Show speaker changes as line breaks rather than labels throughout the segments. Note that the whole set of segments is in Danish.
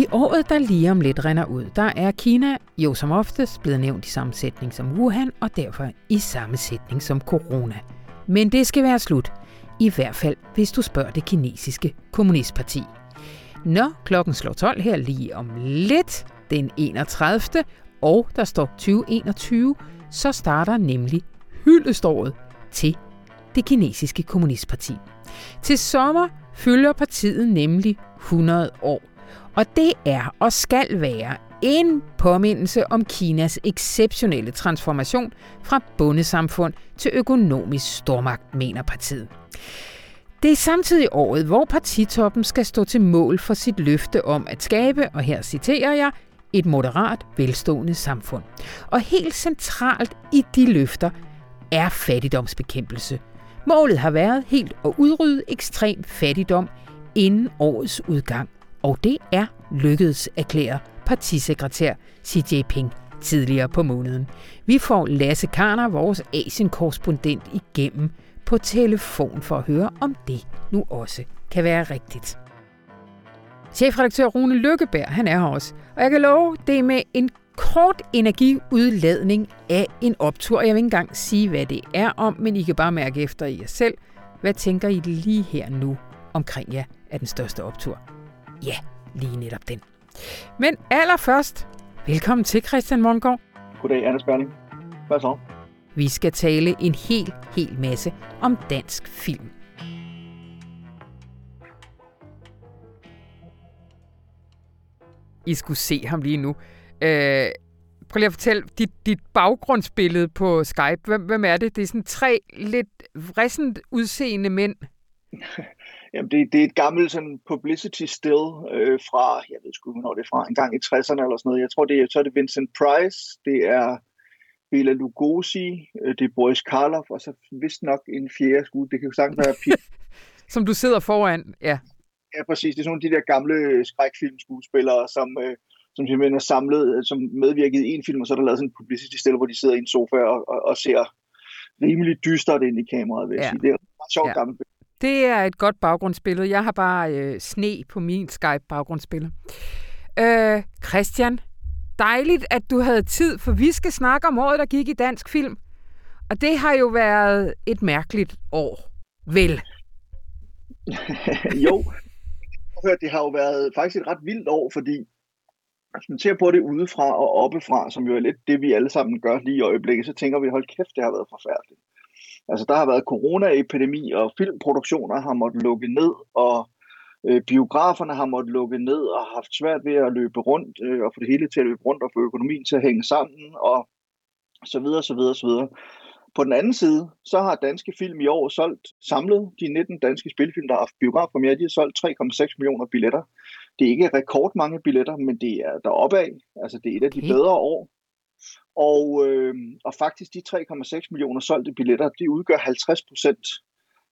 I året, der lige om lidt render ud, der er Kina jo som oftest blevet nævnt i samme sætning som Wuhan, og derfor i samme sætning som corona. Men det skal være slut. I hvert fald, hvis du spørger det kinesiske kommunistparti. Når klokken slår 12 her lige om lidt, den 31. og der står 2021, så starter nemlig hyldeståret til det kinesiske kommunistparti. Til sommer fylder partiet nemlig 100 år. Og det er og skal være en påmindelse om Kinas exceptionelle transformation fra bundesamfund til økonomisk stormagt, mener partiet. Det er samtidig året, hvor partitoppen skal stå til mål for sit løfte om at skabe, og her citerer jeg, et moderat, velstående samfund. Og helt centralt i de løfter er fattigdomsbekæmpelse. Målet har været helt at udrydde ekstrem fattigdom inden årets udgang. Og det er lykkedes, erklærer partisekretær Xi Jinping tidligere på måneden. Vi får Lasse Karner, vores Asien-korrespondent, igennem på telefon for at høre, om det nu også kan være rigtigt. Chefredaktør Rune Lykkeberg, han er her også. Og jeg kan love, det er med en kort energiudladning af en optur. Jeg vil ikke engang sige, hvad det er om, men I kan bare mærke efter i jer selv. Hvad tænker I lige her nu omkring jer af den største optur? Ja, lige netop den. Men allerførst, velkommen til Christian Mongård.
Goddag, Anders Berling. Hvad så?
Vi skal tale en hel, hel masse om dansk film. I skulle se ham lige nu. Øh, prøv lige at fortælle dit, dit baggrundsbillede på Skype. Hvem, hvem er det? Det er sådan tre lidt vrissent udseende mænd.
Jamen, det, det er et gammelt sådan publicity still øh, fra, jeg ved sgu hvornår det er fra, en gang i 60'erne eller sådan noget. Jeg tror, det er, så er det Vincent Price, det er Bela Lugosi, øh, det er Boris Karloff, og så vist nok en fjerde skud. Det kan jo sagtens være Pete.
som du sidder foran, ja.
Ja, præcis. Det er sådan nogle af de der gamle skrækfilmskuespillere, som, øh, som simpelthen er samlet, øh, som medvirket i en film, og så er der lavet sådan en publicity still, hvor de sidder i en sofa og, og, og ser rimelig dystert ind i kameraet, vil jeg ja. sige. Det er et sjovt ja. gammelt
det er et godt baggrundsbillede. Jeg har bare øh, sne på min Skype-baggrundsbillede. Øh, Christian, dejligt, at du havde tid, for vi skal snakke om året, der gik i dansk film. Og det har jo været et mærkeligt år, vel?
jo, det har jo været faktisk et ret vildt år, fordi hvis man ser på det udefra og oppefra, som jo er lidt det, vi alle sammen gør lige i øjeblikket, så tænker vi, hold kæft, det har været forfærdeligt. Altså der har været coronaepidemi, og filmproduktioner har måttet lukke ned, og øh, biograferne har måttet lukke ned og har haft svært ved at løbe rundt, øh, og få det hele til at løbe rundt og få økonomien til at hænge sammen, og så videre, så videre, så videre. På den anden side, så har danske film i år solgt samlet de 19 danske spilfilm, der har haft biografpremiere, de har solgt 3,6 millioner billetter. Det er ikke rekordmange billetter, men det er deroppe af. Altså det er et af de bedre år. Og, øh, og faktisk de 3,6 millioner solgte billetter, de udgør 50 procent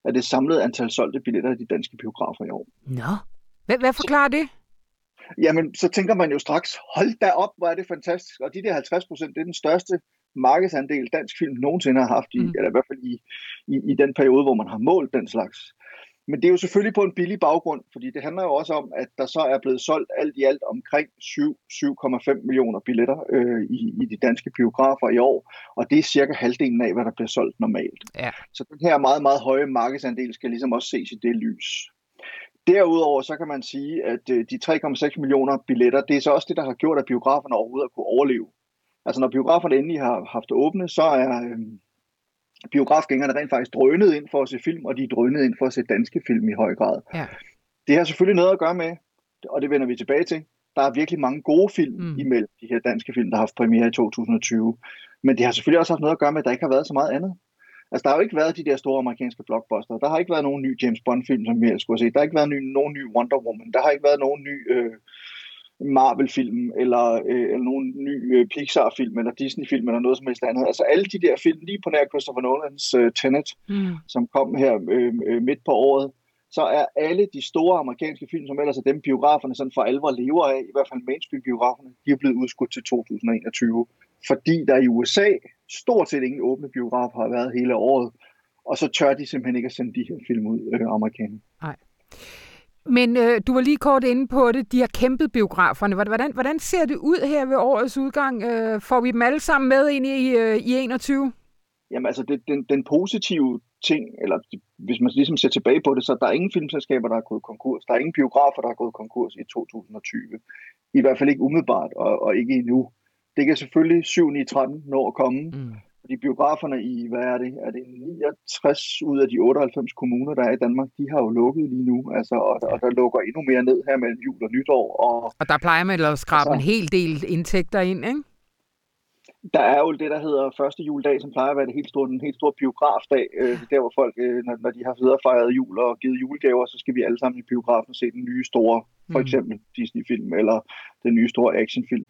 af det samlede antal solgte billetter i de danske biografer i år.
Nå, hvad, hvad forklarer det?
Jamen, så tænker man jo straks, hold da op, hvor er det fantastisk. Og de der 50 procent, det er den største markedsandel dansk film nogensinde har haft, i, mm. eller i hvert fald i, i, i den periode, hvor man har målt den slags. Men det er jo selvfølgelig på en billig baggrund, fordi det handler jo også om, at der så er blevet solgt alt i alt omkring 7,5 millioner billetter øh, i, i de danske biografer i år, og det er cirka halvdelen af, hvad der bliver solgt normalt.
Ja.
Så den her meget, meget høje markedsandel skal ligesom også ses i det lys. Derudover så kan man sige, at øh, de 3,6 millioner billetter, det er så også det, der har gjort, at biograferne overhovedet har kunne overleve. Altså når biograferne endelig har haft åbne, så er, øh, biografgængerne rent faktisk drønede ind for at se film, og de drønede ind for at se danske film i høj grad.
Ja.
Det har selvfølgelig noget at gøre med, og det vender vi tilbage til. Der er virkelig mange gode film mm. imellem de her danske film, der har haft premiere i 2020. Men det har selvfølgelig også haft noget at gøre med, at der ikke har været så meget andet. Altså, der har jo ikke været de der store amerikanske blockbuster. Der har ikke været nogen ny James Bond-film, som vi skulle se. Der har ikke været ny, nogen ny Wonder Woman. Der har ikke været nogen ny øh, Marvel-film, eller, øh, eller nogen ny øh, Pixar-film, eller Disney-film, eller noget som helst andet. Altså alle de der film, lige på nær Christopher Nolans øh, Tenet, mm. som kom her øh, øh, midt på året, så er alle de store amerikanske film, som ellers er dem biograferne sådan for alvor lever af, i hvert fald mainstream-biograferne, de er blevet udskudt til 2021. Fordi der i USA stort set ingen åbne biografer har været hele året, og så tør de simpelthen ikke at sende de her film ud, øh, amerikanerne.
Nej. Men øh, du var lige kort inde på det, de har kæmpet biograferne. Hvordan, hvordan ser det ud her ved årets udgang? Øh, får vi dem alle sammen med ind i, øh, i 21?
Jamen altså, det, den, den positive ting, eller hvis man ligesom ser tilbage på det, så der er ingen filmselskaber, der er gået konkurs. Der er ingen biografer, der er gået konkurs i 2020. I hvert fald ikke umiddelbart, og, og ikke endnu. Det kan selvfølgelig 7 9 13 nå at komme. Mm. Fordi biograferne i, hvad er det, er det 69 ud af de 98 kommuner, der er i Danmark, de har jo lukket lige nu, altså, og, og der lukker endnu mere ned her mellem jul og nytår. Og,
og der plejer man at skrabe altså, en hel del indtægter ind, ikke?
Der er jo det, der hedder første juledag, som plejer at være det helt store, en helt stor biografdag. Øh, der, hvor folk, øh, når, når de har fejret jul og givet julegaver, så skal vi alle sammen i biografen se den nye store, for mm. eksempel Disney-film, eller den nye store actionfilm.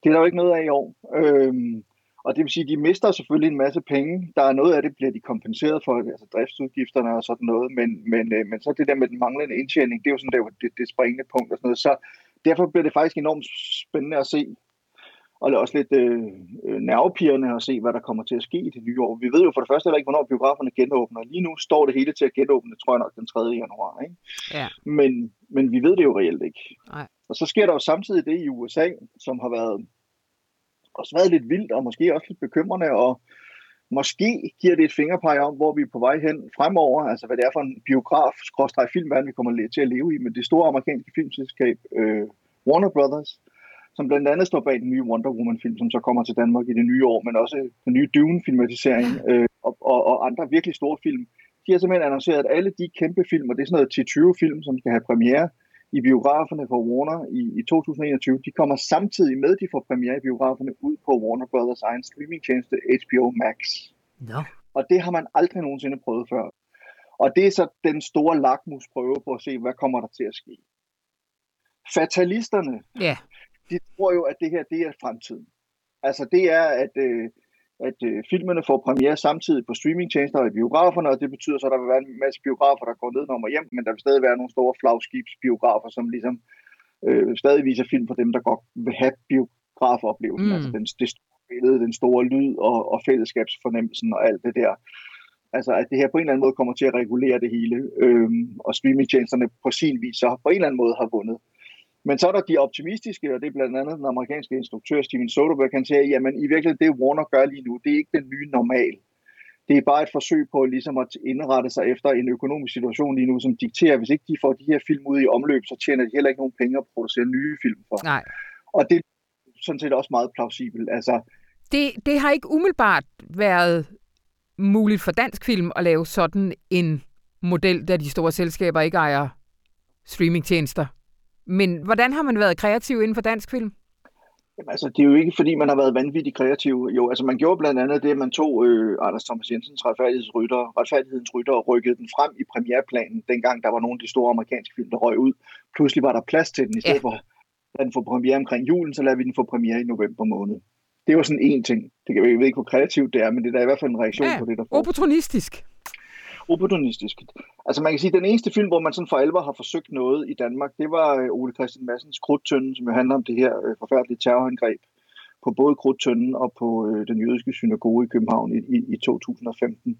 Det er der jo ikke noget af i år. Øhm, og det vil sige, at de mister selvfølgelig en masse penge. Der er noget af det, bliver de kompenseret for, altså driftsudgifterne og sådan noget, men, men, øh, men så det der med den manglende indtjening, det er jo sådan der, det, det springende punkt og sådan noget. Så derfor bliver det faktisk enormt spændende at se, og det er også lidt øh, nervepirrende at se, hvad der kommer til at ske i det nye år. Vi ved jo for det første heller ikke, hvornår biograferne genåbner. Lige nu står det hele til at genåbne, tror jeg nok, den 3. januar. Ikke?
Ja.
Men, men vi ved det jo reelt ikke.
Nej.
Og så sker der jo samtidig det i USA, som har været også været lidt vildt, og måske også lidt bekymrende, og måske giver det et fingerpege om, hvor vi er på vej hen fremover, altså hvad det er for en biograf, filmverden, vi kommer til at leve i, men det store amerikanske filmselskab øh, Warner Brothers, som blandt andet står bag den nye Wonder Woman-film, som så kommer til Danmark i det nye år, men også den nye Dune-filmatisering øh, og, og, og andre virkelig store film. De har simpelthen annonceret, at alle de kæmpe film, og det er sådan noget 10-20 film, som skal have premiere i biograferne for Warner i, i 2021, de kommer samtidig med, de får premiere i biograferne ud på Warner Brothers egen streamingtjeneste HBO Max.
No.
Og det har man aldrig nogensinde prøvet før. Og det er så den store lakmusprøve på at se, hvad kommer der til at ske. Fatalisterne,
yeah
de tror jo, at det her det er fremtiden. Altså det er, at, øh, at øh, filmene får premiere samtidig på streamingtjenester og i biograferne, og det betyder så, at der vil være en masse biografer, der går ned og hjem, men der vil stadig være nogle store flagskibsbiografer, som ligesom øh, stadig viser film for dem, der godt vil have biografoplevelsen. Mm. Altså den, det store billede, den store lyd og, og fællesskabsfornemmelsen og alt det der. Altså at det her på en eller anden måde kommer til at regulere det hele, øh, og streamingtjenesterne på sin vis så på en eller anden måde har vundet. Men så er der de optimistiske, og det er blandt andet den amerikanske instruktør Steven Soderbergh, han siger, jamen i virkeligheden det Warner gør lige nu, det er ikke den nye normal. Det er bare et forsøg på ligesom at indrette sig efter en økonomisk situation lige nu, som dikterer, hvis ikke de får de her film ud i omløb, så tjener de heller ikke nogen penge at producere nye film for.
Nej.
Og det er sådan set også meget plausibelt. Altså,
det, det har ikke umiddelbart været muligt for dansk film at lave sådan en model, da de store selskaber ikke ejer streamingtjenester. Men hvordan har man været kreativ inden for dansk film?
Jamen, altså, det er jo ikke, fordi man har været vanvittigt kreativ. Jo, altså man gjorde blandt andet det, at man tog øh, Anders Thomas Jensens retfærdighedsrytter, retfærdighedens rytter og rykkede den frem i premierplanen, dengang der var nogle af de store amerikanske film, der røg ud. Pludselig var der plads til den, i stedet ja. for at den får premiere omkring julen, så lader vi den få premiere i november måned. Det var sådan en ting. Det jeg ved ikke, hvor kreativt det er, men det er da i hvert fald en reaktion ja, på det, der
får. opportunistisk
opportunistisk. Altså man kan sige, at den eneste film, hvor man sådan for alvor har forsøgt noget i Danmark, det var øh, Ole Christian Massens Krudtønden, som jo handler om det her øh, forfærdelige terrorangreb på både Krudtønden og på øh, den jødiske synagoge i København i, i, i 2015.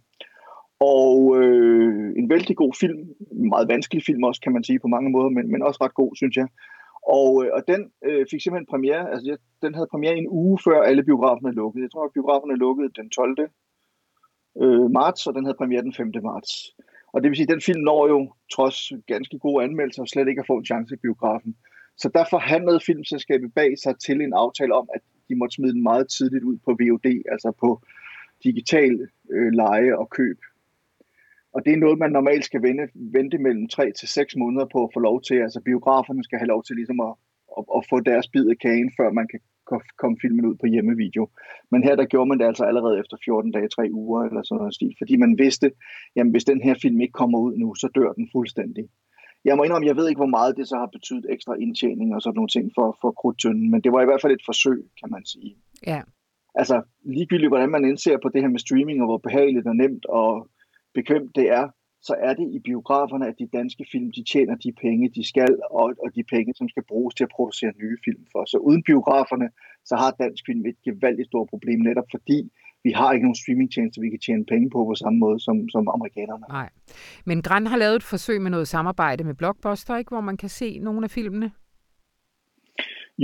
Og øh, en vældig god film, en meget vanskelig film også, kan man sige på mange måder, men, men også ret god, synes jeg. Og, øh, og den øh, fik simpelthen premiere, altså den havde premiere en uge før alle biograferne lukkede. Jeg tror, at biograferne lukkede den 12 øh, marts, og den havde premiere den 5. marts. Og det vil sige, at den film når jo, trods ganske gode anmeldelser, slet ikke at få en chance i biografen. Så der forhandlede filmselskabet bag sig til en aftale om, at de måtte smide den meget tidligt ud på VOD, altså på digital øh, leje og køb. Og det er noget, man normalt skal vente, vente mellem 3 til 6 måneder på at få lov til. Altså biograferne skal have lov til ligesom at, at, at få deres bid af kagen, før man kan kom filmen ud på hjemmevideo. Men her der gjorde man det altså allerede efter 14 dage, 3 uger eller sådan noget stil, fordi man vidste, jamen hvis den her film ikke kommer ud nu, så dør den fuldstændig. Jeg må indrømme, jeg ved ikke, hvor meget det så har betydet ekstra indtjening og sådan nogle ting for, for krudtønden, men det var i hvert fald et forsøg, kan man sige.
Ja.
Altså ligegyldigt, hvordan man indser på det her med streaming, og hvor behageligt og nemt og bekvemt det er, så er det i biograferne, at de danske film, de tjener de penge, de skal, og, og de penge, som skal bruges til at producere nye film for. Så uden biograferne, så har dansk film et gevaldigt stort problem, netop fordi vi har ikke nogen streamingtjeneste, vi kan tjene penge på på samme måde som, som amerikanerne.
Nej. Men Gran har lavet et forsøg med noget samarbejde med Blockbuster, ikke, hvor man kan se nogle af filmene.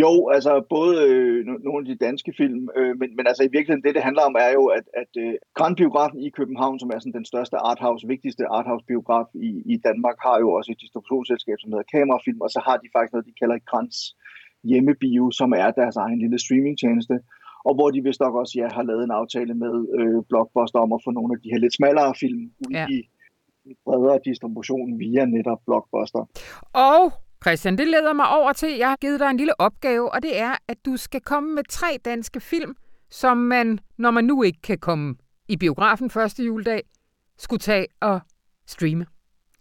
Jo, altså både øh, nogle af de danske film, øh, men, men altså i virkeligheden det, det handler om, er jo, at, at øh, Grand Biografen i København, som er sådan den største arthouse, vigtigste arthouse-biograf i, i Danmark, har jo også et distributionsselskab, som hedder Kamerafilm, og så har de faktisk noget, de kalder Grands hjemmebio, som er deres egen lille streamingtjeneste, og hvor de vist nok også ja, har lavet en aftale med øh, Blockbuster om at få nogle af de her lidt smallere film ud ja. i bredere distribution via netop Blockbuster.
Og Christian, det leder mig over til, jeg har givet dig en lille opgave, og det er, at du skal komme med tre danske film, som man, når man nu ikke kan komme i biografen første juledag, skulle tage og streame.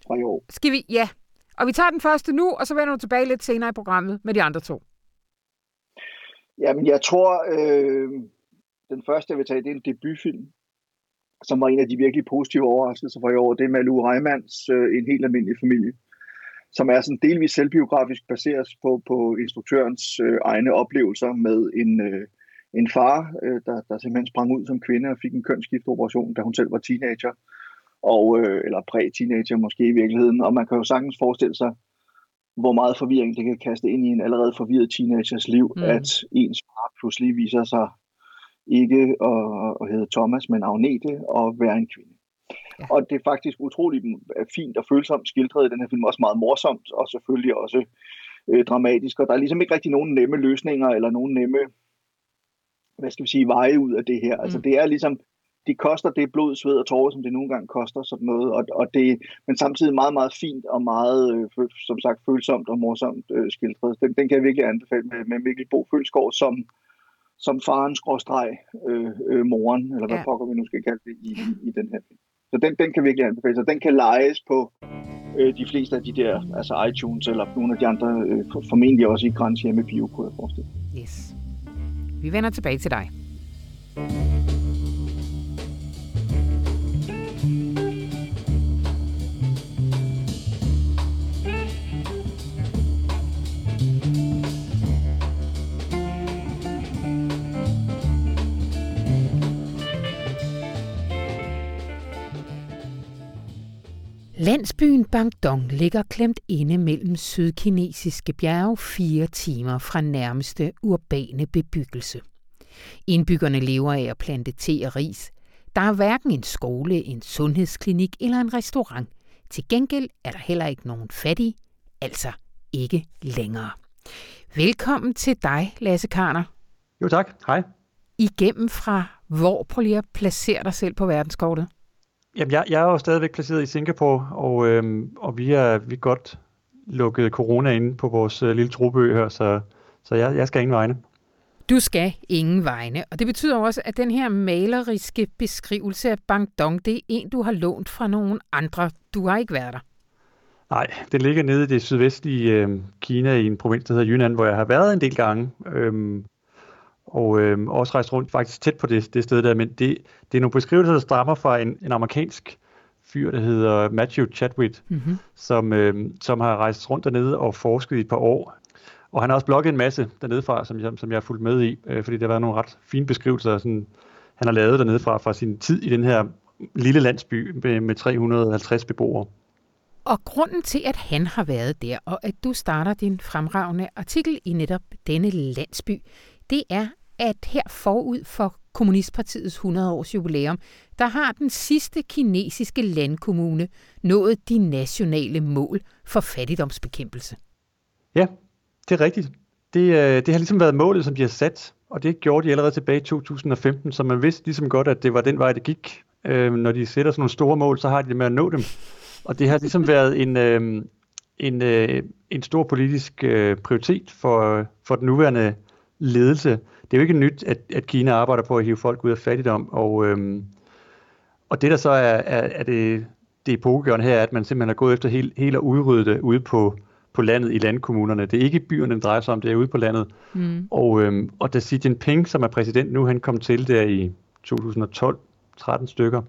Jo.
Skal vi? Ja. Og vi tager den første nu, og så vender du tilbage lidt senere i programmet med de andre to.
Jamen, jeg tror, øh, den første, jeg vil tage, det er en debutfilm, som var en af de virkelig positive overraskelser for i år. Det er Malu Reimanns øh, En helt almindelig familie som er sådan delvis selvbiografisk baseret på, på instruktørens øh, egne oplevelser med en, øh, en far, øh, der, der simpelthen sprang ud som kvinde og fik en kønsskiftoperation, da hun selv var teenager, og, øh, eller præ-teenager måske i virkeligheden. Og man kan jo sagtens forestille sig, hvor meget forvirring det kan kaste ind i en allerede forvirret teenagers liv, mm. at ens far pludselig viser sig ikke at, at hedde Thomas, men Agnete og være en kvinde. Ja. Og det er faktisk utrolig fint og følsomt skildret i den her film, også meget morsomt, og selvfølgelig også øh, dramatisk. Og der er ligesom ikke rigtig nogen nemme løsninger, eller nogen nemme, hvad skal vi sige, veje ud af det her. Altså, mm. Altså det er ligesom, de koster det blod, sved og tårer, som det nogle gange koster, sådan noget. Og, og det, men samtidig meget, meget fint og meget, øh, som sagt, følsomt og morsomt øh, skildret. Den, den kan jeg virkelig anbefale med, med Mikkel Bo Følsgaard som, som faren skråstreg øh, øh, moren, eller hvad ja. pokker vi nu skal kalde det i, i, i den her film. Så den, den kan virkelig anbefales, og den kan lejes på øh, de fleste af de der, altså iTunes eller nogle af de andre, øh, formentlig også i Grans hjemme bio, kunne jeg forestille.
Yes. Vi vender tilbage til dig. Landsbyen Bangdong ligger klemt inde mellem sydkinesiske bjerge fire timer fra nærmeste urbane bebyggelse. Indbyggerne lever af at plante te og ris. Der er hverken en skole, en sundhedsklinik eller en restaurant. Til gengæld er der heller ikke nogen fattige, altså ikke længere. Velkommen til dig, Lasse Karner.
Jo tak, hej.
Igennem fra hvor? Prøv lige at placere dig selv på verdenskortet.
Jamen, jeg, jeg er jo stadigvæk placeret i Singapore, og, øhm, og vi er vi er godt lukket corona inde på vores øh, lille trobø her, så, så jeg, jeg skal ingen vegne.
Du skal ingen vegne, og det betyder også, at den her maleriske beskrivelse af Bangdong, det er en, du har lånt fra nogle andre. Du har ikke været der.
Nej, den ligger nede i det sydvestlige øh, Kina i en provins, der hedder Yunnan, hvor jeg har været en del gange. Øhm, og øh, også rejst rundt faktisk tæt på det, det sted der, men det, det er nogle beskrivelser, der stammer fra en, en amerikansk fyr, der hedder Matthew Chadwick, mm-hmm. som, øh, som har rejst rundt dernede og forsket i et par år. Og han har også blogget en masse dernede fra, som jeg, som jeg har fulgt med i, øh, fordi der har været nogle ret fine beskrivelser, sådan, han har lavet dernede fra, fra sin tid i den her lille landsby med, med 350 beboere.
Og grunden til, at han har været der, og at du starter din fremragende artikel i netop denne landsby, det er, at her forud for Kommunistpartiets 100-års jubilæum, der har den sidste kinesiske landkommune nået de nationale mål for fattigdomsbekæmpelse.
Ja, det er rigtigt. Det, øh, det har ligesom været målet, som de har sat, og det gjorde de allerede tilbage i 2015, så man vidste ligesom godt, at det var den vej, det gik. Øh, når de sætter sådan nogle store mål, så har de det med at nå dem. Og det har ligesom været en, øh, en, øh, en stor politisk øh, prioritet for, for den nuværende ledelse. Det er jo ikke nyt, at, at Kina arbejder på at hive folk ud af fattigdom, og, øhm, og det der så er, er, er det, det epokegørende her, er, at man simpelthen har gået efter helt, helt at udrydde det ude på, på landet i landkommunerne. Det er ikke byerne, det drejer sig om, det er ude på landet. Mm. Og, øhm, og da Xi Jinping, som er præsident nu, han kom til der i 2012, 13 stykker,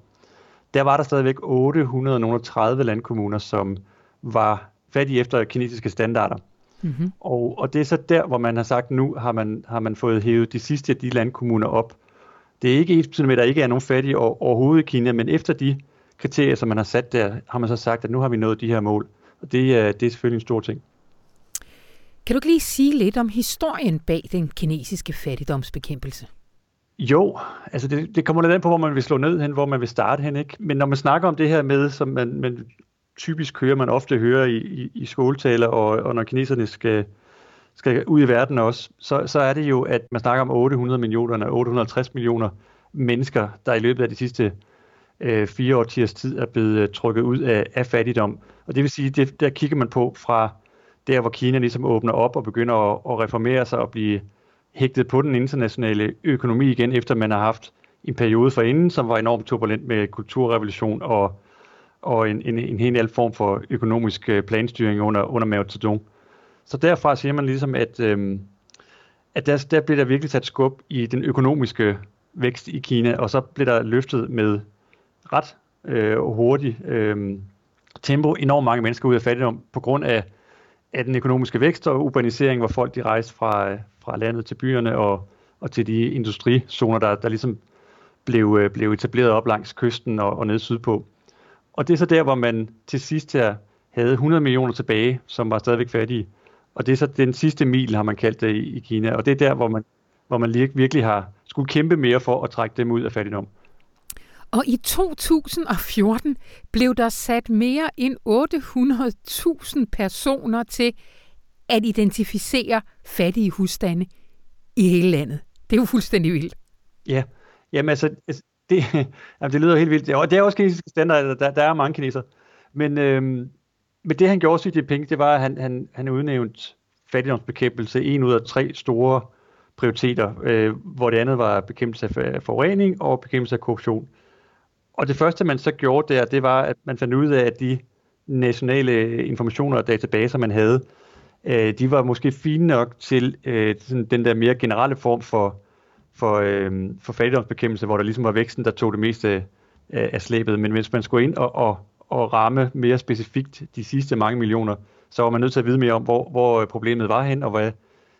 der var der stadigvæk 830 landkommuner, som var fattige efter kinesiske standarder. Mm-hmm. Og, og det er så der, hvor man har sagt, nu har man, har man fået hævet de sidste af de landkommuner op det er ikke ens med, at der ikke er nogen fattige overhovedet i Kina, men efter de kriterier, som man har sat der, har man så sagt, at nu har vi nået de her mål. Og det, det er selvfølgelig en stor ting.
Kan du ikke lige sige lidt om historien bag den kinesiske fattigdomsbekæmpelse?
Jo, altså det, det kommer lidt an på, hvor man vil slå ned hen, hvor man vil starte hen. Ikke? Men når man snakker om det her med, som man, man typisk hører, man ofte hører i, i, i skoletaler, og, og når kineserne skal, skal ud i verden også, så, så er det jo, at man snakker om 800 millioner, 850 millioner mennesker, der i løbet af de sidste øh, fire årtiers tid er blevet øh, trukket ud af, af fattigdom. Og det vil sige, det, der kigger man på fra der, hvor Kina ligesom åbner op og begynder at, at reformere sig og blive hægtet på den internationale økonomi igen, efter man har haft en periode forinden, som var enormt turbulent med kulturrevolution og, og en, en, en helt anden form for økonomisk øh, planstyring under, under Mao Zedong. Så derfra siger man ligesom, at, øhm, at der, der bliver der virkelig sat skub i den økonomiske vækst i Kina, og så bliver der løftet med ret øh, hurtigt øh, tempo enormt mange mennesker ud af fattigdom på grund af, af den økonomiske vækst og urbanisering, hvor folk de rejste fra, fra landet til byerne og, og til de industrizoner, der, der ligesom blev, øh, blev etableret op langs kysten og, og ned sydpå. Og det er så der, hvor man til sidst her havde 100 millioner tilbage, som var stadigvæk fattige. Og det er så den sidste mil, har man kaldt det i, i Kina. Og det er der, hvor man, hvor man virkelig har skulle kæmpe mere for at trække dem ud af fattigdom.
Og i 2014 blev der sat mere end 800.000 personer til at identificere fattige husstande i hele landet. Det er jo fuldstændig vildt.
Ja, jamen altså, altså det, jamen det lyder helt vildt. Og det er også kinesiske standard, der, der er mange kineser. Men, øhm, men det han gjorde sig de penge, det var, at han, han, han udnævnte fattigdomsbekæmpelse en ud af tre store prioriteter, øh, hvor det andet var bekæmpelse af forurening og bekæmpelse af korruption. Og det første, man så gjorde der, det var, at man fandt ud af, at de nationale informationer og databaser, man havde, øh, de var måske fine nok til øh, sådan den der mere generelle form for, for, øh, for fattigdomsbekæmpelse, hvor der ligesom var væksten, der tog det meste af, af slæbet. Men hvis man skulle ind og, og, og ramme mere specifikt de sidste mange millioner, så var man nødt til at vide mere om, hvor, hvor øh, problemet var hen, og hvad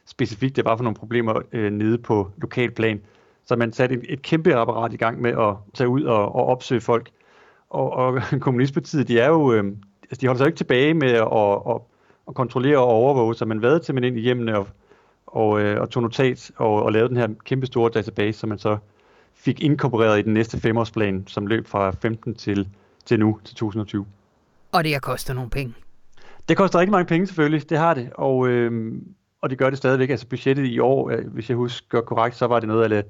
specifikt det var for nogle problemer øh, nede på lokalplan. Så man satte et, et kæmpe apparat i gang med at tage ud og, og opsøge folk. Og, og Kommunistpartiet, de er jo, øh, altså de holder sig ikke tilbage med at, at, at kontrollere og overvåge, så man vader til man ind i hjemmene og, og, øh, og tog notat og, og lavede den her kæmpe store database, som man så fik inkorporeret i den næste femårsplan, som løb fra 15 til, til nu, til 2020.
Og det har kostet nogle penge.
Det koster rigtig mange penge selvfølgelig, det har det. Og, øh, og det gør det stadigvæk. Altså budgettet i år, øh, hvis jeg husker korrekt, så var det noget af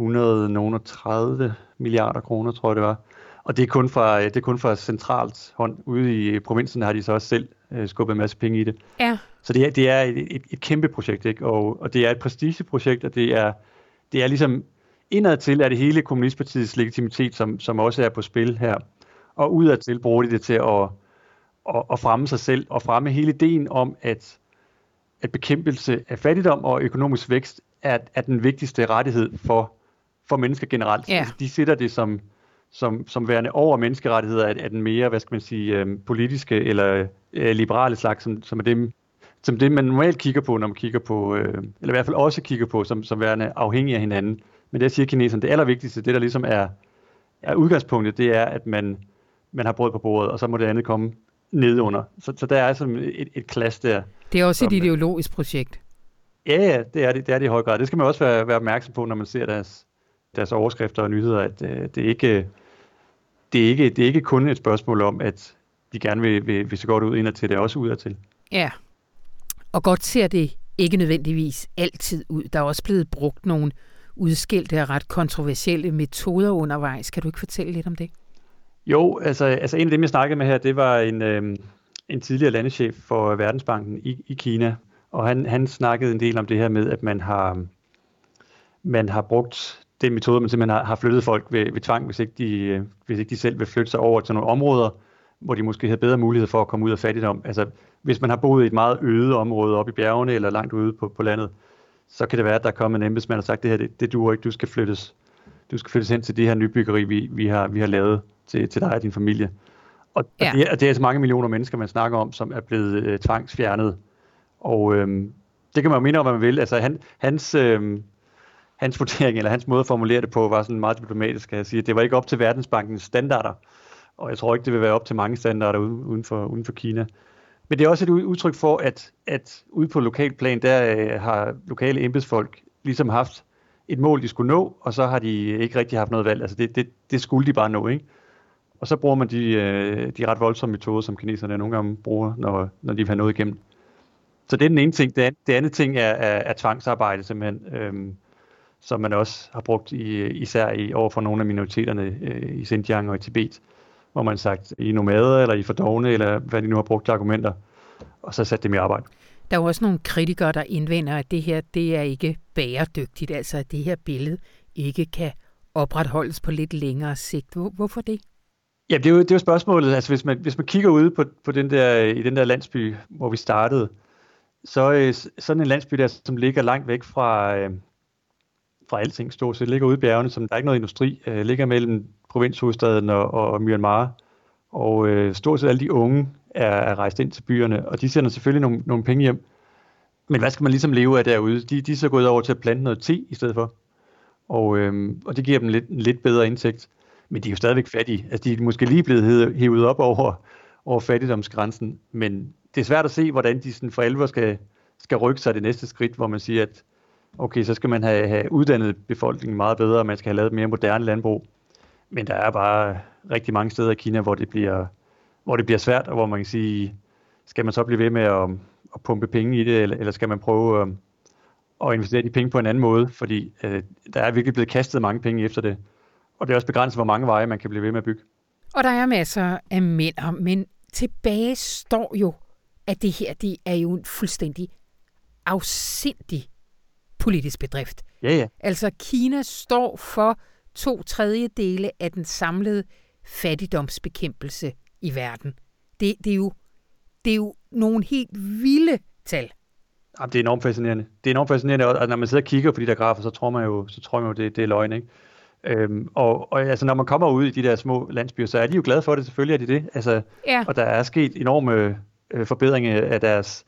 130 milliarder kroner, tror jeg det var. Og det er kun fra, det er kun fra centralt hånd. Ude i provinsen har de så også selv øh, skubbet en masse penge i det.
Ja.
Så det er, det er et, et, et kæmpe projekt, ikke? Og, og det er et prestigeprojekt, og det er, det er ligesom indadtil er det hele Kommunistpartiets legitimitet, som, som også er på spil her. Og udadtil bruger de det til at, at, at fremme sig selv, og fremme hele ideen om, at, at bekæmpelse af fattigdom og økonomisk vækst er, er den vigtigste rettighed for for mennesker generelt.
Ja.
Altså, de sætter det som, som, som værende over menneskerettigheder af, af den mere, hvad skal man sige, øh, politiske eller øh, liberale slags, som, som er dem, som det, man normalt kigger på, når man kigger på, øh, eller i hvert fald også kigger på, som, som værende afhængige af hinanden. Men det siger kineserne, det allervigtigste, det der ligesom er, er udgangspunktet, det er, at man, man har brød på bordet, og så må det andet komme nedunder. Så, så der er altså et, et klasse der.
Det er også
som,
et ideologisk projekt.
Ja, ja, det er det, det er det i høj grad. Det skal man også være, være opmærksom på, når man ser deres, deres overskrifter og nyheder, at øh, det, er ikke, det, er ikke, det er ikke kun et spørgsmål om, at de gerne vil, vil, vil så godt ud ind til det, også ud til.
Ja, og godt ser det ikke nødvendigvis altid ud. Der er også blevet brugt nogle udskilte og ret kontroversielle metoder undervejs. Kan du ikke fortælle lidt om det?
Jo, altså, altså en af dem, jeg snakkede med her, det var en, øh, en tidligere landeschef for Verdensbanken i, i Kina, og han, han snakkede en del om det her med, at man har, man har brugt den metode, man simpelthen har, har flyttet folk ved, ved tvang, hvis ikke, de, øh, hvis ikke de selv vil flytte sig over til nogle områder, hvor de måske havde bedre mulighed for at komme ud af fattigdom. Altså, hvis man har boet i et meget øde område oppe i bjergene eller langt ude på, på landet, så kan det være, at der kommer en embedsmand og sagt, det her, det, det duer ikke, du skal flyttes, du skal flyttes hen til det her nybyggeri, vi, vi, har, vi har lavet til, til dig og din familie. Og, ja. og, det, er, det er altså mange millioner mennesker, man snakker om, som er blevet øh, tvangsfjernet. Og øh, det kan man jo minde om, hvad man vil. Altså, han, hans, øh, hans vurdering, eller hans måde at formulere det på, var sådan meget diplomatisk, kan jeg sige. Det var ikke op til Verdensbankens standarder, og jeg tror ikke, det vil være op til mange standarder uden for, uden for Kina. Men det er også et udtryk for, at, at ude på lokalplan, der øh, har lokale embedsfolk ligesom haft et mål, de skulle nå, og så har de ikke rigtig haft noget valg. Altså det, det, det skulle de bare nå, ikke? Og så bruger man de, øh, de ret voldsomme metoder, som kineserne nogle gange bruger, når, når de vil have noget igennem. Så det er den ene ting. Det, andet, det andet ting er, er, er tvangsarbejde simpelthen, øhm, som man også har brugt i, især i, over for nogle af minoriteterne øh, i Xinjiang og i Tibet, hvor man sagt, I nomader, eller I fordovne, eller hvad de nu har brugt argumenter, og så sat dem i arbejde.
Der er jo også nogle kritikere, der indvender, at det her det er ikke bæredygtigt, altså at det her billede ikke kan opretholdes på lidt længere sigt. Hvorfor det?
Ja, det er jo, det er jo spørgsmålet. Altså, hvis man, hvis man kigger ud på, på den der, i den der landsby, hvor vi startede, så øh, sådan en landsby der, som ligger langt væk fra, øh, fra alting stort set, ligger ude i bjergene, som der er ikke noget industri, øh, ligger mellem provinshovedstaden og, og Myanmar, og øh, stort set alle de unge er, er rejst ind til byerne, og de sender selvfølgelig nogle, nogle penge hjem. Men hvad skal man ligesom leve af derude? De, de er så gået over til at plante noget te i stedet for, og, øh, og det giver dem lidt, en lidt bedre indtægt. Men de er jo stadigvæk fattige. Altså, de er måske lige blevet hævet op over, over fattigdomsgrænsen, men det er svært at se, hvordan de sådan for alvor skal, skal rykke sig det næste skridt, hvor man siger, at okay, så skal man have, have uddannet befolkningen meget bedre, og man skal have lavet mere moderne landbrug. Men der er bare rigtig mange steder i Kina, hvor det bliver, hvor det bliver svært, og hvor man kan sige, skal man så blive ved med at, at pumpe penge i det, eller, eller skal man prøve at, at investere de penge på en anden måde, fordi øh, der er virkelig blevet kastet mange penge efter det. Og det er også begrænset, hvor mange veje man kan blive ved med at bygge.
Og der er masser af mænd, men tilbage står jo, at det her det er jo en fuldstændig afsindig politisk bedrift.
Ja, ja.
Altså Kina står for to tredjedele af den samlede fattigdomsbekæmpelse i verden. Det, det, er, jo, det er jo nogle helt vilde tal.
Jamen, det er enormt fascinerende. Det er enormt fascinerende, og når man sidder og kigger på de der grafer, så tror man jo, så tror man jo det, det er løgn, ikke? Øhm, og, og altså, når man kommer ud i de der små landsbyer, så er de jo glade for det, selvfølgelig er de det. Altså,
ja.
Og der er sket enorme øh, forbedringer af deres...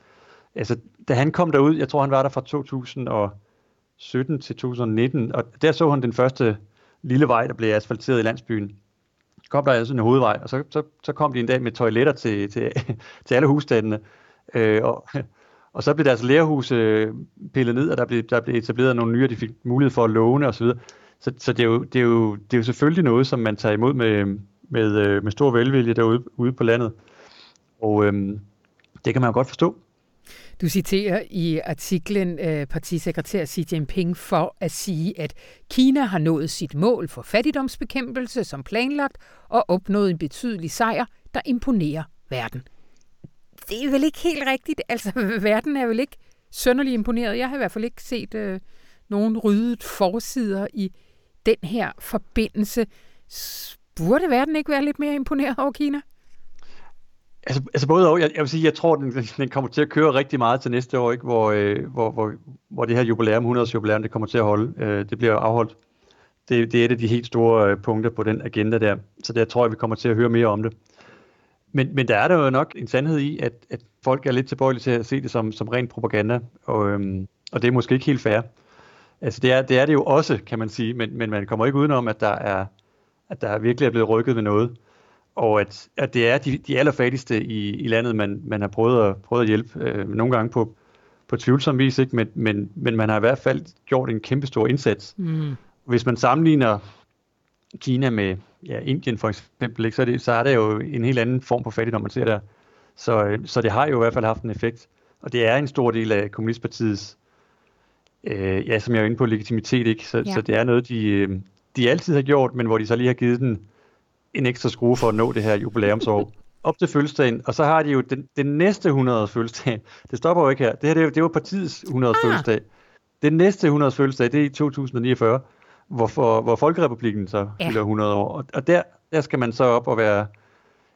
Altså, da han kom derud, jeg tror han var der fra 2017 til 2019, og der så han den første lille vej, der blev asfalteret i landsbyen. Så kom der altså en hovedvej, og så, så, så kom de en dag med toiletter til, til, til alle husstandene. Øh, og, og så blev deres lærhus øh, pillet ned, og der blev, der blev etableret nogle nye, og de fik mulighed for at låne osv. Så, så, så det, er jo, det, er jo, det er jo selvfølgelig noget, som man tager imod med, med, øh, med stor velvilje derude ude på landet. Og øhm, det kan man jo godt forstå.
Du citerer i artiklen øh, partisekretær Xi Jinping for at sige, at Kina har nået sit mål for fattigdomsbekæmpelse som planlagt og opnået en betydelig sejr, der imponerer verden. Det er vel ikke helt rigtigt. Altså, verden er vel ikke sønderlig imponeret. Jeg har i hvert fald ikke set øh, nogen ryddet forsider i den her forbindelse. Burde verden ikke være lidt mere imponeret over Kina?
Altså, altså både og, jeg, jeg vil sige, jeg tror, den, den kommer til at køre rigtig meget til næste år, ikke? Hvor, øh, hvor, hvor, hvor det her jubilæum, 100 jubilæum, det kommer til at holde. Øh, det bliver afholdt. Det, det er et af de helt store øh, punkter på den agenda der. Så der tror jeg, vi kommer til at høre mere om det. Men, men der er der jo nok en sandhed i, at, at folk er lidt tilbøjelige til at se det som, som ren propaganda, og, øhm, og det er måske ikke helt fair. Altså det er, det er det jo også, kan man sige, men, men man kommer ikke udenom, at der er, at der virkelig er blevet rykket ved noget og at, at det er de, de allerfattigste i, i landet, man, man har prøvet at, prøvet at hjælpe, øh, nogle gange på, på tvivlsom vis, ikke? Men, men, men man har i hvert fald gjort en kæmpe stor indsats. Mm. Hvis man sammenligner Kina med ja, Indien for eksempel, ikke? Så, er det, så er der jo en helt anden form for fattigdom, man ser der. Så, øh, så det har jo i hvert fald haft en effekt. Og det er en stor del af Kommunistpartiets, øh, ja, som jeg er inde på, legitimitet, ikke? Så, ja. så det er noget, de, øh, de altid har gjort, men hvor de så lige har givet den en ekstra skrue for at nå det her jubilæumsår op til fødselsdagen, og så har de jo den, den næste 100 fødselsdag. Det stopper jo ikke her. Det her det, er, det var partiets 100 ah. fødselsdag. Den næste 100 fødselsdag, det er i 2049, hvor, for, hvor Folkerepublikken så ja. fylder 100 år. Og, og der, der skal man så op og være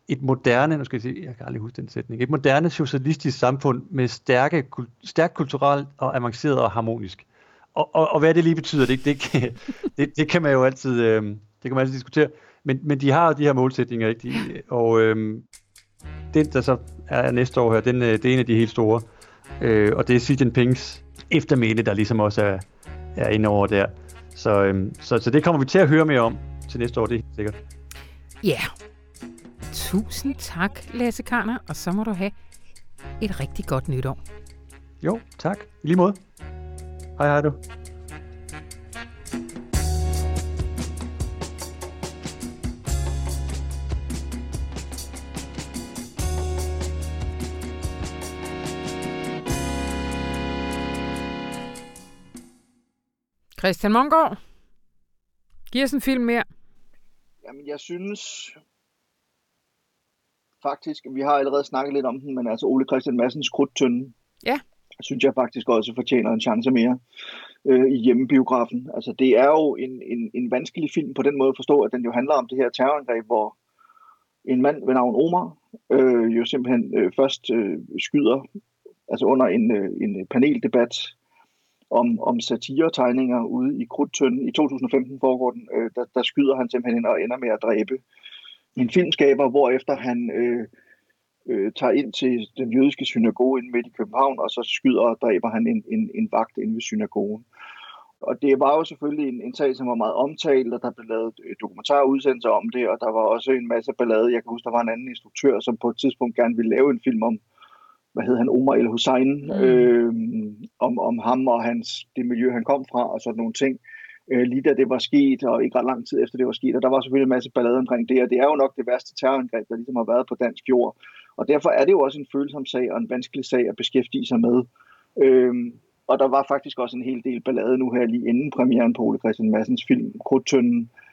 et moderne, nu skal jeg sige, jeg kan aldrig huske den sætning, et moderne socialistisk samfund med stærke, stærkt kulturelt og avanceret og harmonisk. Og, og, og hvad det lige betyder, det, det, det, det, det kan man jo altid, øh, det kan man altid diskutere. Men, men de har de her målsætninger, ikke? De, og øhm, den, der så er næste år her, den, øh, det er en af de helt store. Øh, og det er Xi Jinpings eftermæle, der ligesom også er, er inde over der. Så, øhm, så, så det kommer vi til at høre mere om til næste år, det er helt sikkert.
Ja. Yeah. Tusind tak, Lasse Karner, og så må du have et rigtig godt nytår.
Jo, tak. I lige måde. Hej hej du.
Christian Mongård, giv os en film mere.
Jamen, jeg synes faktisk, vi har allerede snakket lidt om den, men altså Ole Christian Massens Krudtønde,
Ja.
synes jeg faktisk også fortjener en chance mere øh, i hjemmebiografen. Altså, det er jo en, en, en vanskelig film på den måde at forstå, at den jo handler om det her terrorangreb, hvor en mand ved navn Omar øh, jo simpelthen øh, først øh, skyder, altså under en, øh, en paneldebat om, om satiretegninger ude i Krudtønden. I 2015 foregår den, øh, der, der skyder han simpelthen ind og ender med at dræbe en filmskaber, hvorefter han øh, øh, tager ind til den jødiske synagoge inde midt i København, og så skyder og dræber han en, en, en vagt inde ved synagogen. Og det var jo selvfølgelig en, en sag, som var meget omtalt, og der blev lavet øh, dokumentarudsendelser om det, og der var også en masse ballade. Jeg kan huske, der var en anden instruktør, som på et tidspunkt gerne ville lave en film om, hvad hed han, Omar El Hussein, mm. øh, om, om ham og hans, det miljø, han kom fra, og sådan nogle ting øh, lige da det var sket, og ikke ret lang tid efter det var sket. Og der var selvfølgelig en masse ballade omkring det, og det er jo nok det værste terrorangreb, der ligesom har været på dansk jord. Og derfor er det jo også en følsom sag og en vanskelig sag at beskæftige sig med. Øhm, og der var faktisk også en hel del ballade nu her lige inden premieren på Ole Christian Massens film Krudtønden, øh,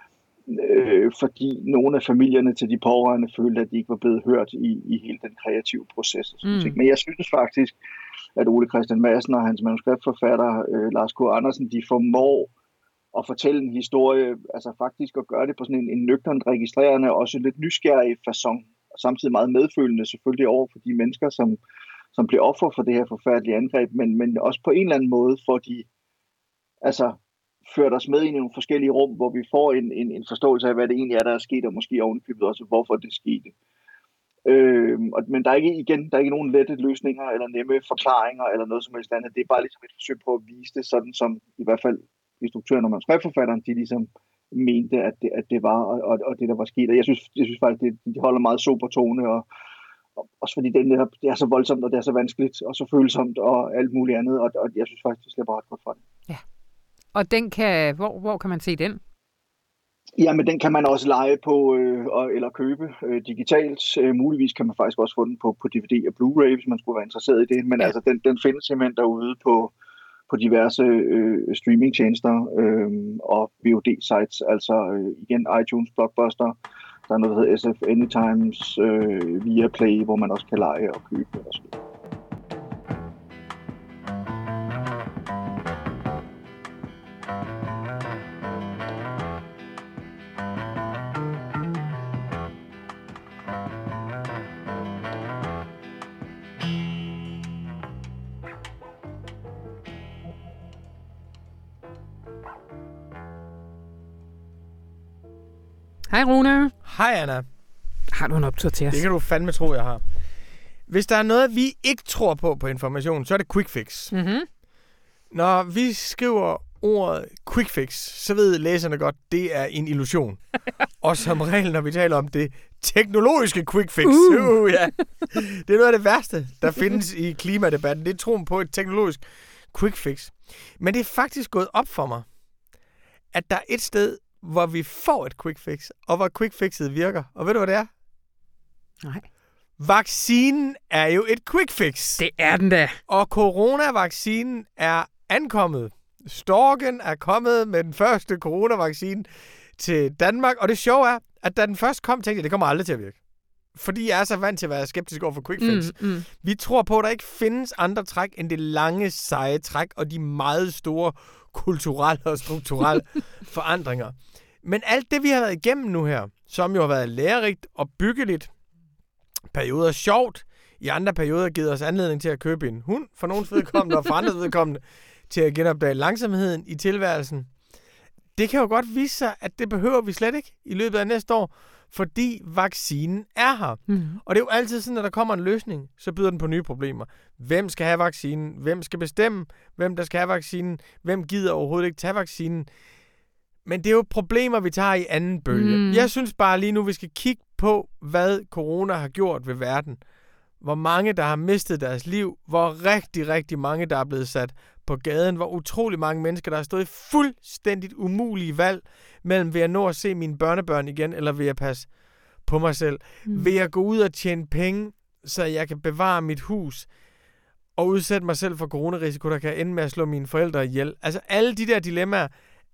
fordi nogle af familierne til de pårørende følte, at de ikke var blevet hørt i, i hele den kreative proces.
Mm.
Men jeg synes faktisk, at Ole Christian Madsen og hans manuskriptforfatter øh, Lars K. Andersen, de formår at fortælle en historie, altså faktisk at gøre det på sådan en, en nøgternt registrerende og også lidt nysgerrig façon, og samtidig meget medfølende selvfølgelig over for de mennesker, som, som bliver offer for det her forfærdelige angreb, men, men også på en eller anden måde får de altså, ført os med ind i nogle forskellige rum, hvor vi får en, en, en forståelse af, hvad det egentlig er, der er sket, og måske ovenikøbet også, hvorfor det skete. Øh, og, men der er ikke igen, der er ikke nogen lette løsninger eller nemme forklaringer eller noget som helst andet. Det er bare ligesom et forsøg på at vise det sådan, som i hvert fald instruktøren og manuskriptforfatteren, de ligesom mente, at det, at det var, og, og, det der var sket. Og jeg synes, jeg synes faktisk, det, de holder meget sober tone, og, og også fordi det der, det er så voldsomt, og det er så vanskeligt, og så følsomt, og alt muligt andet, og, og jeg synes faktisk, det slipper ret godt fra det.
Og den kan, hvor, hvor kan man se den?
Jamen, den kan man også lege på øh, og, eller købe øh, digitalt. Øh, muligvis kan man faktisk også få den på, på DVD og Blu-ray, hvis man skulle være interesseret i det. Men
Ja.
altså, den, den findes simpelthen derude på, på diverse øh, streamingtjenester øh, og VOD-sites. Altså øh, igen iTunes, Blockbuster. Der er noget, der hedder SF Anytimes, øh, via Play, hvor man også kan lege og købe. Og så.
Hej Rune.
Hej Anna.
Har du en optur til os?
Det kan du fandme tro, jeg har. Hvis der er noget, vi ikke tror på på information, så er det quick fix.
Mm-hmm.
Når vi skriver ordet quick fix, så ved læserne godt, det er en illusion. og som regel, når vi taler om det teknologiske quick fix,
Uh.
uh, ja. det er noget af det værste, der findes i klimadebatten. Det er troen på et teknologisk quick fix. Men det er faktisk gået op for mig, at der er et sted, hvor vi får et quick fix, og hvor quick fixet virker. Og ved du, hvad det er?
Nej.
Vaccinen er jo et quick fix.
Det er den da.
Og coronavaccinen er ankommet. Storken er kommet med den første coronavaccine til Danmark. Og det sjove er, at da den først kom, tænkte jeg, det kommer aldrig til at virke. Fordi jeg er så vant til at være skeptisk over for quick fix.
Mm, mm.
Vi tror på, at der ikke findes andre træk end det lange, seje træk og de meget store kulturelle og strukturelle forandringer. Men alt det, vi har været igennem nu her, som jo har været lærerigt og byggeligt, perioder sjovt, i andre perioder givet os anledning til at købe en hund, for nogens vedkommende og for andres vedkommende, til at genopdage langsomheden i tilværelsen. Det kan jo godt vise sig, at det behøver vi slet ikke i løbet af næste år, fordi vaccinen er her.
Mm.
Og det er jo altid sådan, at der kommer en løsning, så byder den på nye problemer. Hvem skal have vaccinen? Hvem skal bestemme, hvem der skal have vaccinen? Hvem gider overhovedet ikke tage vaccinen? Men det er jo problemer, vi tager i anden bølge.
Mm.
Jeg synes bare lige nu, vi skal kigge på, hvad corona har gjort ved verden. Hvor mange, der har mistet deres liv. Hvor rigtig, rigtig mange, der er blevet sat på gaden. Hvor utrolig mange mennesker, der har stået i fuldstændigt umulige valg mellem ved at nå at se mine børnebørn igen, eller ved at passe på mig selv. Mm. Ved at gå ud og tjene penge, så jeg kan bevare mit hus og udsætte mig selv for coronarisiko, der kan ende med at slå mine forældre ihjel. Altså alle de der dilemmaer,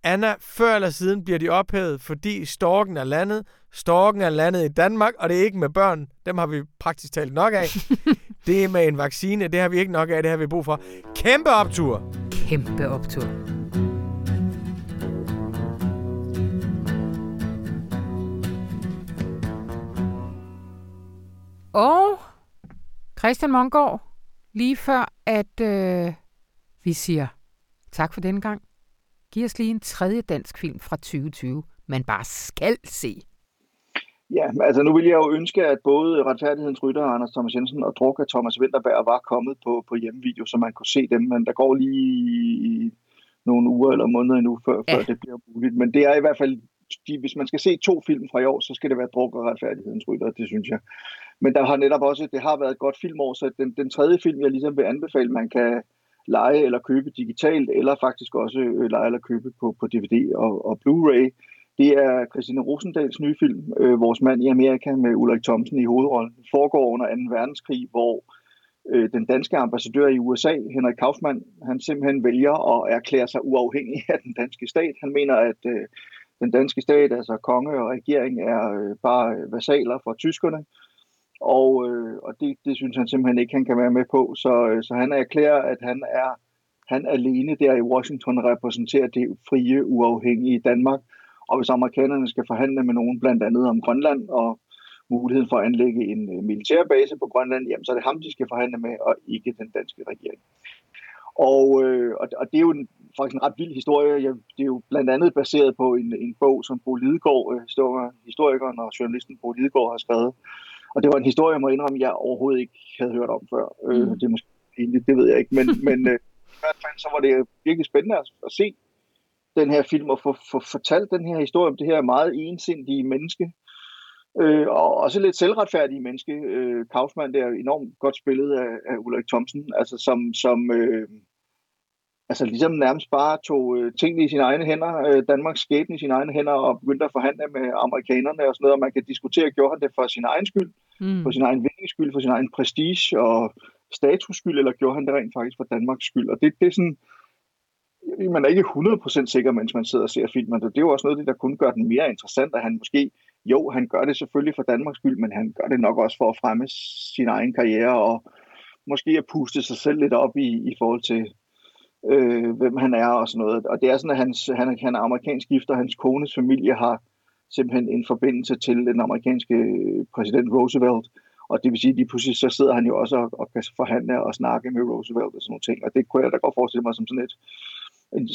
Anna, før eller siden bliver de ophævet, fordi storken er landet. Storken er landet i Danmark, og det er ikke med børn. Dem har vi praktisk talt nok af. det med en vaccine, det har vi ikke nok af, det har vi brug for. Kæmpe optur!
Kæmpe optur. Og Christian Mongård, lige før at øh, vi siger tak for denne gang, giv os lige en tredje dansk film fra 2020, man bare skal se.
Ja, altså nu ville jeg jo ønske, at både Retfærdighedens Rytter, Anders Thomas Jensen og Druk af Thomas Winterberg var kommet på, på hjemmevideo, så man kunne se dem, men der går lige nogle uger eller måneder endnu, før, ja. før det bliver muligt. Men det er i hvert fald, de, hvis man skal se to film fra i år, så skal det være Druk og Retfærdighedens Rytter, det synes jeg. Men der har netop også, det har været et godt filmår, så den, den tredje film, jeg ligesom vil anbefale, man kan lege eller købe digitalt, eller faktisk også øh, lege eller købe på, på DVD og, og Blu-ray, det er Christine Rosendals nye film, øh, Vores mand i Amerika med Ulrik Thomsen i hovedrollen. Den foregår under 2. verdenskrig, hvor øh, den danske ambassadør i USA, Henrik Kaufmann, han simpelthen vælger at erklære sig uafhængig af den danske stat. Han mener, at øh, den danske stat, altså konge og regering, er øh, bare vasaler for tyskerne. Og, øh, og det, det synes han simpelthen ikke, han kan være med på. Så, øh, så han erklærer, at han er han alene der i Washington repræsenterer det frie, uafhængige Danmark. Og hvis amerikanerne skal forhandle med nogen blandt andet om Grønland og muligheden for at anlægge en militærbase på Grønland, jamen så er det ham, de skal forhandle med, og ikke den danske regering. Og, øh, og, det er jo en, faktisk en ret vild historie. Jeg, det er jo blandt andet baseret på en, en bog, som Bo Lidegaard, historikeren og journalisten Bo Lidegaard har skrevet. Og det var en historie, jeg må indrømme, jeg overhovedet ikke havde hørt om før. Mm. Øh, det er måske egentlig, det ved jeg ikke. Men, men øh, i hvert fald så var det virkelig spændende at, at se den her film og få, få fortalt den her historie om det her meget ensindige menneske. Øh, og også lidt selvretfærdige menneske. Øh, Kaufmann, der er enormt godt spillet af, af Ulrik Thomsen, altså som, som øh, altså ligesom nærmest bare tog øh, tingene i sine egne hænder, øh, Danmarks skæbne i sine egne hænder, og begyndte at forhandle med amerikanerne og sådan noget, og man kan diskutere, gjorde han det for sin egen skyld, mm. for sin egen vindings skyld, for sin egen prestige og status skyld, eller gjorde han det rent faktisk for Danmarks skyld, og det, det er sådan, man er ikke 100% sikker, mens man sidder og ser filmen, det er jo også noget, det, der kun gør den mere interessant, at han måske, jo, han gør det selvfølgelig for Danmarks skyld, men han gør det nok også for at fremme sin egen karriere, og måske at puste sig selv lidt op i, i forhold til, øh, hvem han er og sådan noget. Og det er sådan, at hans, han, han er amerikansk gift, og hans kones familie har simpelthen en forbindelse til den amerikanske præsident Roosevelt. Og det vil sige, at lige pludselig så sidder han jo også og, og kan forhandle og snakke med Roosevelt og sådan nogle ting. Og det kunne jeg da godt forestille mig som sådan et,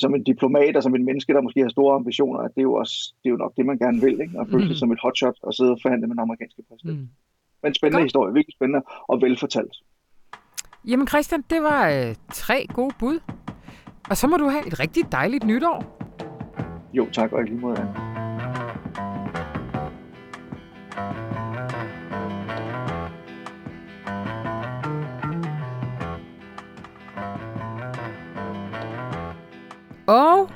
som en diplomat og som en menneske, der måske har store ambitioner, at det er jo, også, det er jo nok det, man gerne vil, ikke? at føle sig mm. som et hotshot og sidde og forhandle med den amerikanske præsident. Mm. Men spændende godt. historie, virkelig spændende og velfortalt.
Jamen Christian, det var øh, tre gode bud. Og så må du have et rigtig dejligt nytår.
Jo, tak, og i lige måde. Ja.
Og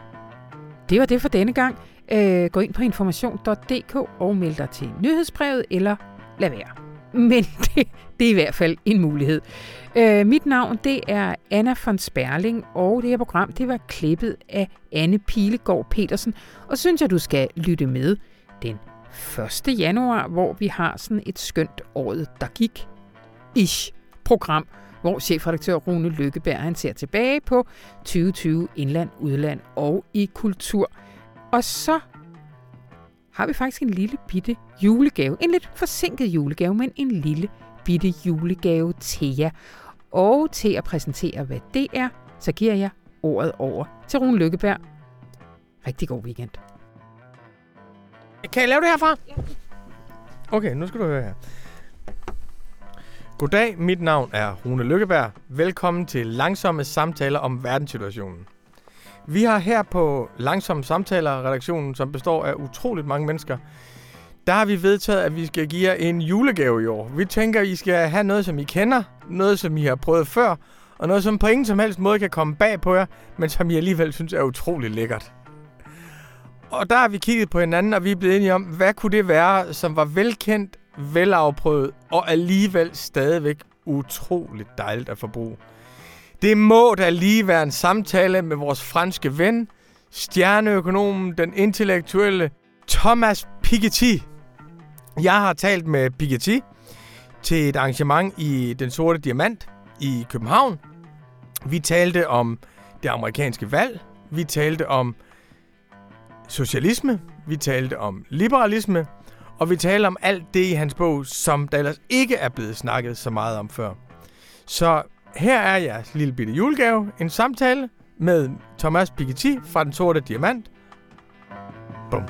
det var det for denne gang. Øh, gå ind på information.dk og meld dig til nyhedsbrevet, eller lad være. Men det, det er i hvert fald en mulighed. Øh, mit navn det er Anna von Sperling, og det her program det var klippet af Anne Pilegaard Petersen. Og synes jeg, du skal lytte med den 1. januar, hvor vi har sådan et skønt året, der gik ish program, hvor chefredaktør Rune Lykkeberg han ser tilbage på 2020 indland, udland og i kultur. Og så har vi faktisk en lille bitte julegave. En lidt forsinket julegave, men en lille bitte julegave til jer. Og til at præsentere, hvad det er, så giver jeg ordet over til Rune Lykkeberg. Rigtig god weekend.
Kan jeg lave det herfra? Ja. Okay, nu skal du høre her. Goddag, mit navn er Rune Lykkeberg. Velkommen til langsomme samtaler om verdenssituationen. Vi har her på Langsomme Samtaler-redaktionen, som består af utroligt mange mennesker, der har vi vedtaget, at vi skal give jer en julegave i år. Vi tænker, at I skal have noget, som I kender, noget, som I har prøvet før, og noget, som på ingen som helst måde kan komme bag på jer, men som I alligevel synes er utroligt lækkert. Og der har vi kigget på hinanden, og vi er blevet enige om, hvad kunne det være, som var velkendt, velafprøvet og alligevel stadigvæk utroligt dejligt at forbruge. Det må da lige være en samtale med vores franske ven, stjerneøkonomen, den intellektuelle Thomas Piketty. Jeg har talt med Piketty til et arrangement i Den Sorte Diamant i København. Vi talte om det amerikanske valg. Vi talte om socialisme. Vi talte om liberalisme. Og vi taler om alt det i hans bog, som der ellers ikke er blevet snakket så meget om før. Så her er jeres lille bitte julegave. En samtale med Thomas Piketty fra Den Sorte Diamant. Bum.